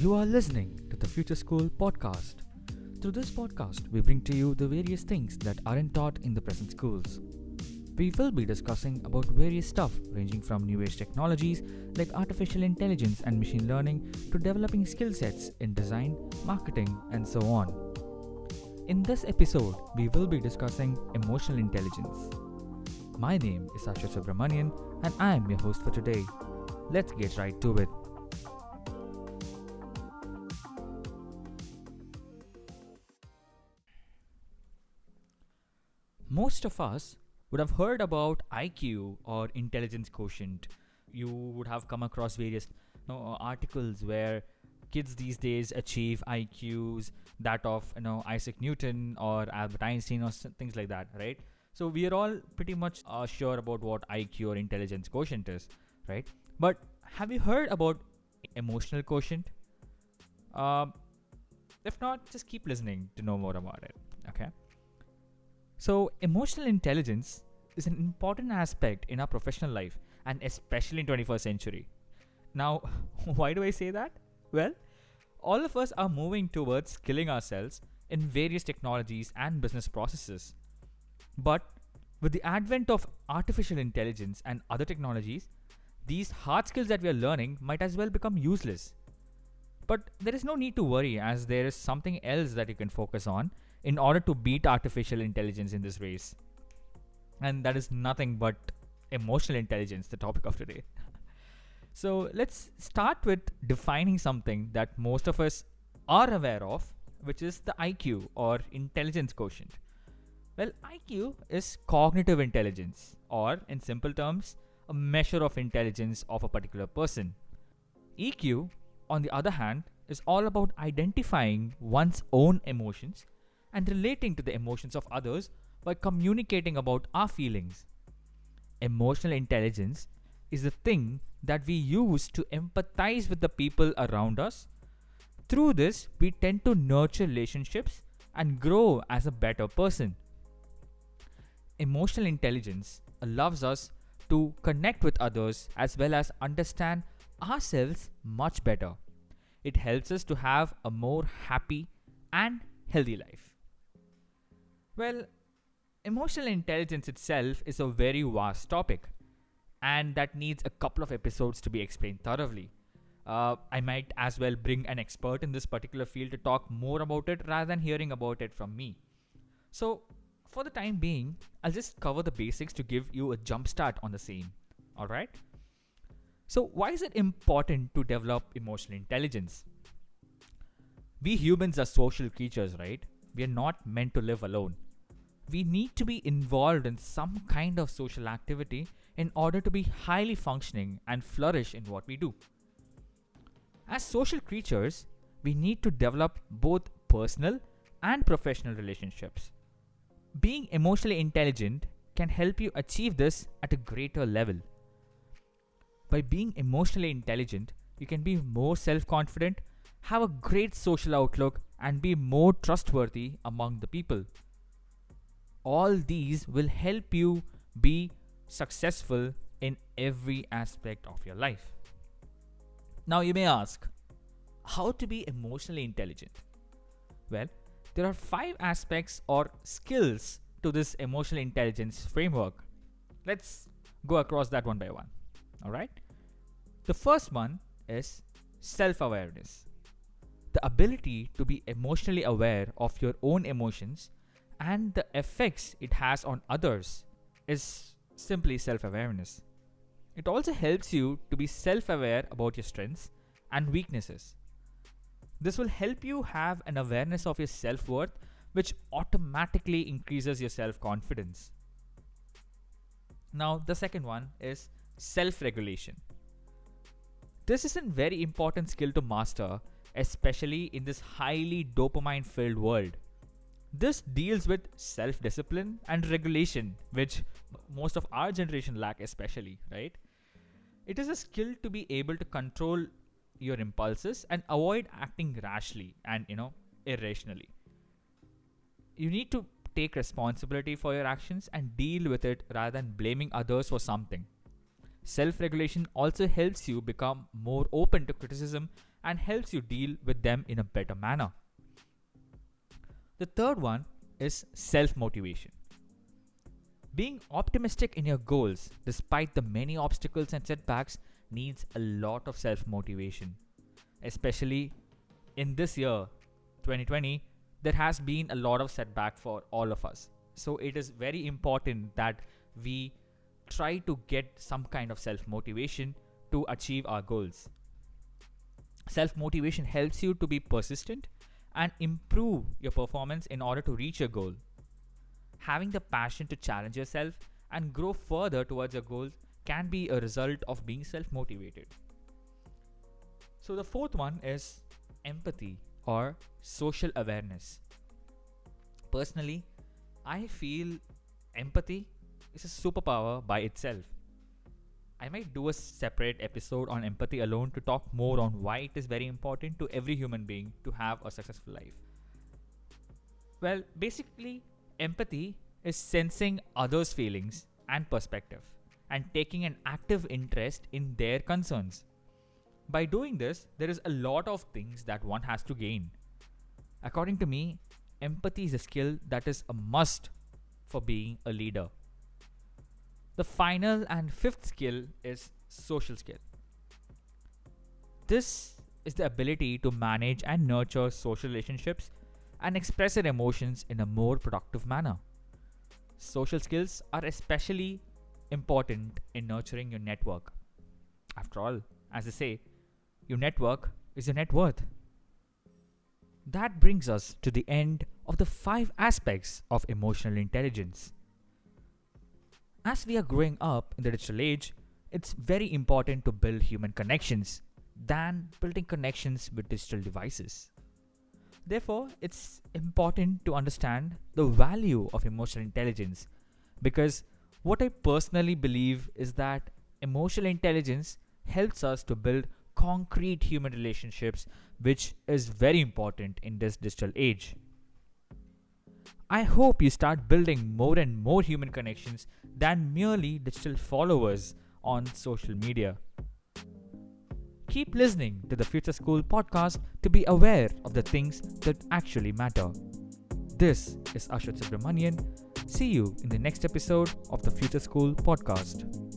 You are listening to the Future School podcast. Through this podcast, we bring to you the various things that aren't taught in the present schools. We will be discussing about various stuff ranging from new age technologies like artificial intelligence and machine learning to developing skill sets in design, marketing, and so on. In this episode, we will be discussing emotional intelligence. My name is Sasha Subramanian and I am your host for today. Let's get right to it. Most of us would have heard about IQ or intelligence quotient. You would have come across various you know, articles where kids these days achieve IQs that of you know Isaac Newton or Albert Einstein or things like that, right? So we are all pretty much uh, sure about what IQ or intelligence quotient is, right? But have you heard about emotional quotient? Um, if not, just keep listening to know more about it. So emotional intelligence is an important aspect in our professional life and especially in 21st century. Now, why do I say that? Well, all of us are moving towards skilling ourselves in various technologies and business processes. But with the advent of artificial intelligence and other technologies, these hard skills that we are learning might as well become useless. But there is no need to worry as there is something else that you can focus on in order to beat artificial intelligence in this race. And that is nothing but emotional intelligence, the topic of today. So let's start with defining something that most of us are aware of, which is the IQ or intelligence quotient. Well, IQ is cognitive intelligence, or in simple terms, a measure of intelligence of a particular person. EQ, on the other hand, is all about identifying one's own emotions and relating to the emotions of others by communicating about our feelings. Emotional intelligence is the thing that we use to empathize with the people around us. Through this, we tend to nurture relationships and grow as a better person. Emotional intelligence allows us to connect with others as well as understand ourselves much better. It helps us to have a more happy and healthy life. Well, emotional intelligence itself is a very vast topic and that needs a couple of episodes to be explained thoroughly. Uh, I might as well bring an expert in this particular field to talk more about it rather than hearing about it from me. So, for the time being, I'll just cover the basics to give you a jump start on the same. Alright? So, why is it important to develop emotional intelligence? We humans are social creatures, right? We are not meant to live alone. We need to be involved in some kind of social activity in order to be highly functioning and flourish in what we do. As social creatures, we need to develop both personal and professional relationships. Being emotionally intelligent can help you achieve this at a greater level. By being emotionally intelligent, you can be more self confident, have a great social outlook, and be more trustworthy among the people. All these will help you be successful in every aspect of your life. Now, you may ask, how to be emotionally intelligent? Well, there are five aspects or skills to this emotional intelligence framework. Let's go across that one by one. All right? The first one is self awareness. The ability to be emotionally aware of your own emotions and the effects it has on others is simply self awareness. It also helps you to be self aware about your strengths and weaknesses. This will help you have an awareness of your self worth, which automatically increases your self confidence. Now, the second one is self regulation. This is a very important skill to master, especially in this highly dopamine filled world. This deals with self discipline and regulation, which most of our generation lack, especially, right? It is a skill to be able to control your impulses and avoid acting rashly and, you know, irrationally. You need to take responsibility for your actions and deal with it rather than blaming others for something. Self regulation also helps you become more open to criticism and helps you deal with them in a better manner. The third one is self motivation. Being optimistic in your goals, despite the many obstacles and setbacks, needs a lot of self motivation. Especially in this year, 2020, there has been a lot of setback for all of us. So it is very important that we try to get some kind of self motivation to achieve our goals. Self motivation helps you to be persistent and improve your performance in order to reach your goal. Having the passion to challenge yourself and grow further towards your goals can be a result of being self motivated. So, the fourth one is empathy or social awareness. Personally, I feel empathy is a superpower by itself. I might do a separate episode on empathy alone to talk more on why it is very important to every human being to have a successful life. Well, basically, empathy is sensing others' feelings and perspective and taking an active interest in their concerns. By doing this, there is a lot of things that one has to gain. According to me, empathy is a skill that is a must for being a leader. The final and fifth skill is social skill. This is the ability to manage and nurture social relationships and express their emotions in a more productive manner. Social skills are especially important in nurturing your network. After all, as I say, your network is your net worth. That brings us to the end of the five aspects of emotional intelligence. As we are growing up in the digital age, it's very important to build human connections than building connections with digital devices. Therefore, it's important to understand the value of emotional intelligence because what I personally believe is that emotional intelligence helps us to build concrete human relationships, which is very important in this digital age. I hope you start building more and more human connections than merely digital followers on social media. Keep listening to the Future School podcast to be aware of the things that actually matter. This is Ashwat Subramanian. See you in the next episode of the Future School podcast.